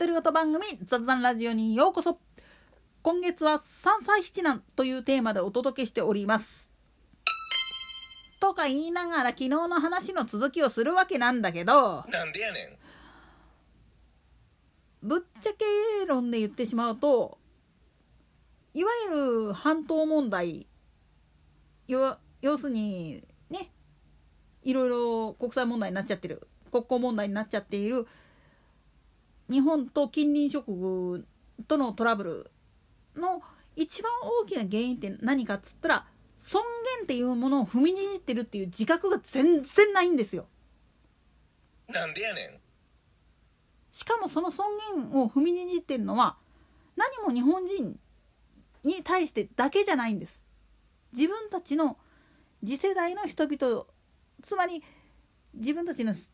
独り言番組雑談ラジオにようこそ。今月は三歳七男というテーマでお届けしております。とか言いながら昨日の話の続きをするわけなんだけど。なんでやねん。ぶっちゃけ論で言ってしまうといわゆる半島問題要するにねいろいろ国際問題になっちゃってる国交問題になっちゃっている日本と近隣諸国とのトラブルの一番大きな原因って何かっつったら尊厳っていうものを踏みにじってるっていう自覚が全然ないんですよ。なんでやねんしかもその尊厳を踏みにじってるのは何も日本人に対してだけじゃないんです。自分たちの次世代の人々つまり自分たちの子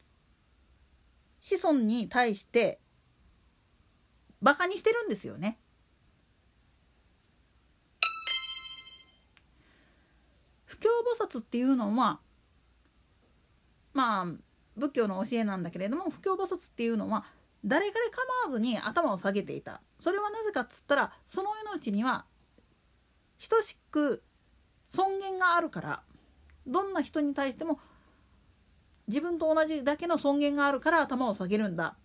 孫に対してバカにしてるんですよね。不教菩薩っていうのはまあ仏教の教えなんだけれども不教菩薩っていうのは誰彼構わずに頭を下げていたそれはなぜかっつったらその命には等しく尊厳があるからどんな人に対しても自分と同じだけの尊厳があるから頭を下げるんだ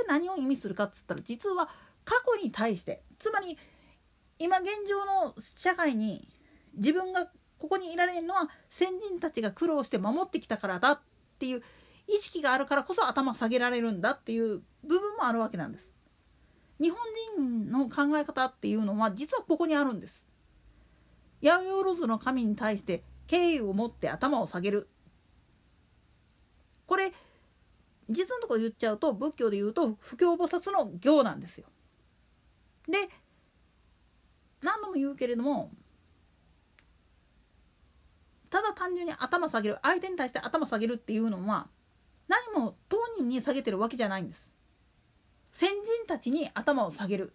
れ何を意味するかっつったら実は過去に対してつまり今現状の社会に自分がここにいられるのは先人たちが苦労して守ってきたからだっていう意識があるからこそ頭下げられるんだっていう部分もあるわけなんです。日本人の考え方っていうのは実はここにあるんです。八百万の神に対して敬意を持って頭を下げる。これ実のところ言っちゃうと仏教で言うと不教菩薩の行なんですよ。で何度も言うけれどもただ単純に頭下げる相手に対して頭下げるっていうのは何も当人に下げてるわけじゃないんです。先人たちに頭を下げる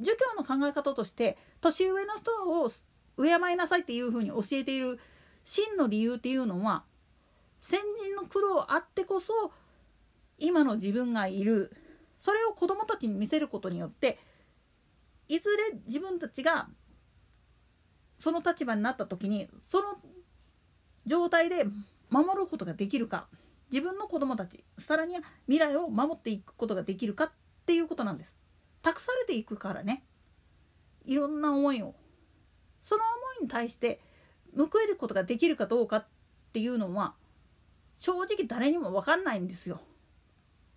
儒教の考え方として年上の人を敬いなさいっていうふうに教えている真の理由っていうのは先人の苦労あってこそ今の自分がいるそれを子どもたちに見せることによっていずれ自分たちがその立場になった時にその状態で守ることができるか自分の子供たちさらには未来を守っていくことができるかっていうことなんです。託されていくからねいろんな思いをその思いに対して報えることができるかどうかっていうのは正直誰にも分かんないんですよ。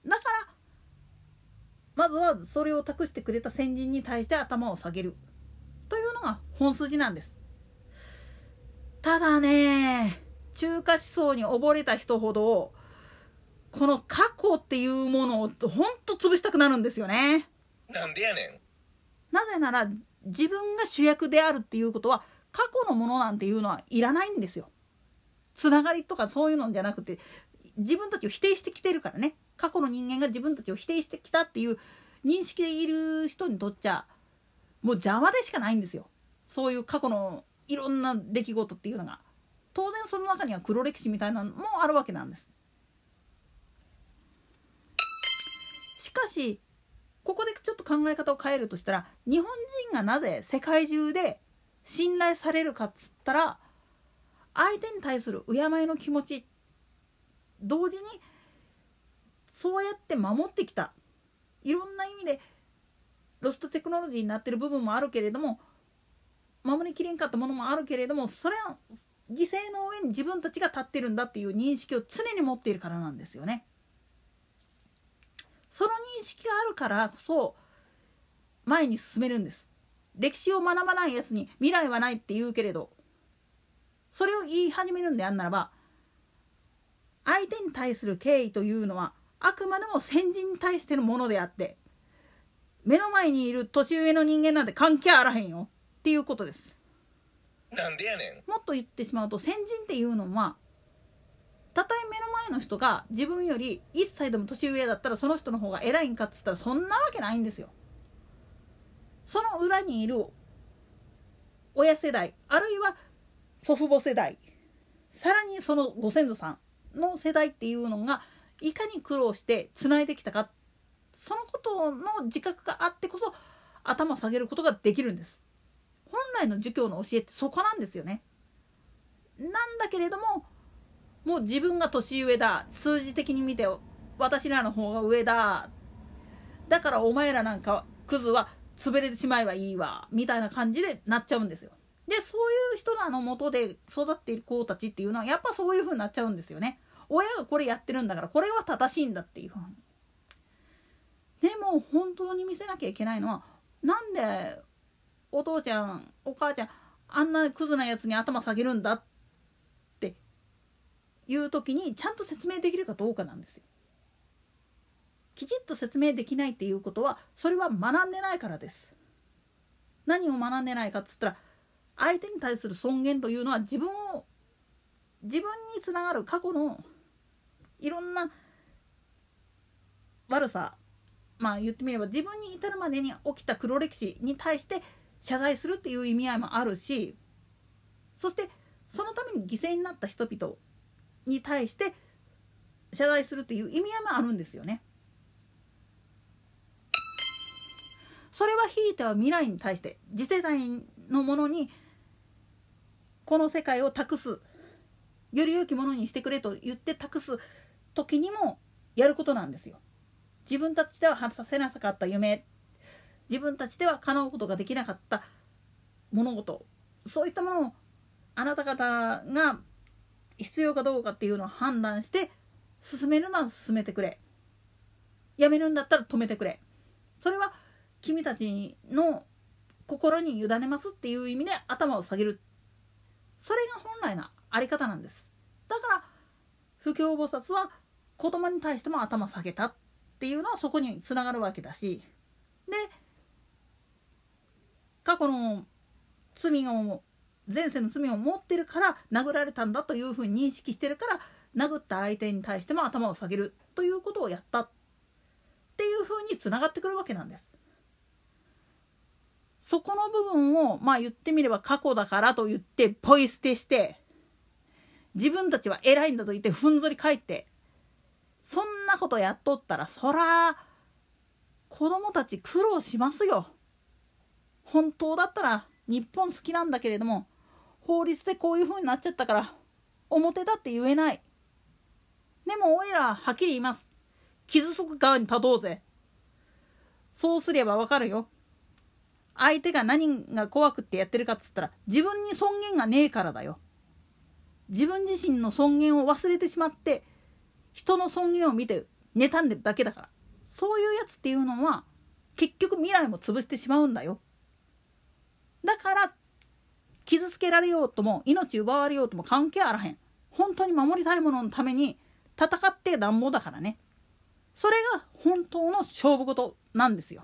だからまずはそれを託してくれた先人に対して頭を下げるというのが本筋なんです。ただね中華思想に溺れた人ほどこの過去っていうものをほんと潰したくなるんですよね。なんでやねんなぜなら自分が主役であるっていうことは過去のものなんていうのはいらないんですよ。つながりとかそういうのじゃなくて自分たちを否定してきてるからね。過去の人間が自分たちを否定してきたっていう認識でいる人にとっちゃもう邪魔でしかないんですよ。そういう過去のいろんな出来事っていうのが。当然その中には黒歴史みたいなのもあるわけなんです。しかしここでちょっと考え方を変えるとしたら日本人がなぜ世界中で信頼されるかっつったら相手に対する敬いの気持ちっ同時にそうやって守ってきたいろんな意味でロストテクノロジーになってる部分もあるけれども守りきれんかったものもあるけれどもそれは犠牲の上に自分たちが立ってるんだっていう認識を常に持っているからなんですよね。その認識があるからこそ前に進めるんです。歴史を学ばないやつに未来はないって言うけれどそれを言い始めるんであんならば相手に対する敬意というのはあくまでも先人に対してのものであって目の前にいる年上の人間なんて関係あらへんよっていうことです。なんでやねんもっと言ってしまうと先人っていうのはたとえ目の前の人が自分より1歳でも年上だったらその人の方が偉いんかっつったらそんなわけないんですよ。その裏にいる親世代あるいは祖父母世代さらにそのご先祖さんの世代っていうのがいかに苦労してつないできたかそのことの自覚があってこそ頭下げることができるんです。本来の儒教の教えってそこなんですよね。なんだけれどももう自分が年上だ数字的に見て私らの方が上だだからお前らなんかクズは潰れてしまえばいいわみたいな感じでなっちゃうんですよ。でそういう人らのもとで育っている子たちっていうのはやっぱそういう風になっちゃうんですよね親がこれやってるんだからこれは正しいんだっていう風にでも本当に見せなきゃいけないのはなんでお父ちゃんお母ちゃんあんなクズなやつに頭下げるんだっていう時にちゃんと説明できるかどうかなんですよ。きちっと説明できないっていうことはそれは学んでないからです。何を学んでないかっつったら相手に対する尊厳というのは自分を自分につながる過去のいろんな悪さまあ言ってみれば自分に至るまでに起きた黒歴史に対して謝罪するっていう意味合いもあるしそしてそのために犠牲になった人々に対して謝罪するっていう意味合いもあるんですよね。それはひいては未来に対して次世代のものにこの世界を託すより良きものにしてくれと言って託す時にもやることなんですよ。自分たちでは果たせなかった夢。自分たちでは叶うことができなかった物事。そういったものをあなた方が必要かどうかっていうのを判断して進めるなら進めてくれ。やめるんだったら止めてくれ。それは君たちの心に委ねますっていう意味で頭を下げる。それが本来のあり方なんですだから不教菩薩は子供に対しても頭下げたっていうのはそこにつながるわけだしで過去の罪を前世の罪を持ってるから殴られたんだというふうに認識してるから殴った相手に対しても頭を下げるということをやったっていうふうにつながってくるわけなんです。そこの部分をまあ言ってみれば過去だからと言ってポイ捨てして自分たちは偉いんだと言ってふんぞり返ってそんなことやっとったらそら子供たち苦労しますよ。本当だったら日本好きなんだけれども法律でこういう風になっちゃったから表だって言えない。でもおいらはっきり言います。傷つく側に立とうぜ。そうすればわかるよ。相手が何が怖くってやってるかっつったら自分に尊厳がねえからだよ。自分自身の尊厳を忘れてしまって人の尊厳を見て妬んでるだけだから。そういうやつっていうのは結局未来も潰してしまうんだよ。だから傷つけられようとも命奪われようとも関係あらへん。本当に守りたいもののために戦ってなんぼだからね。それが本当の勝負事なんですよ。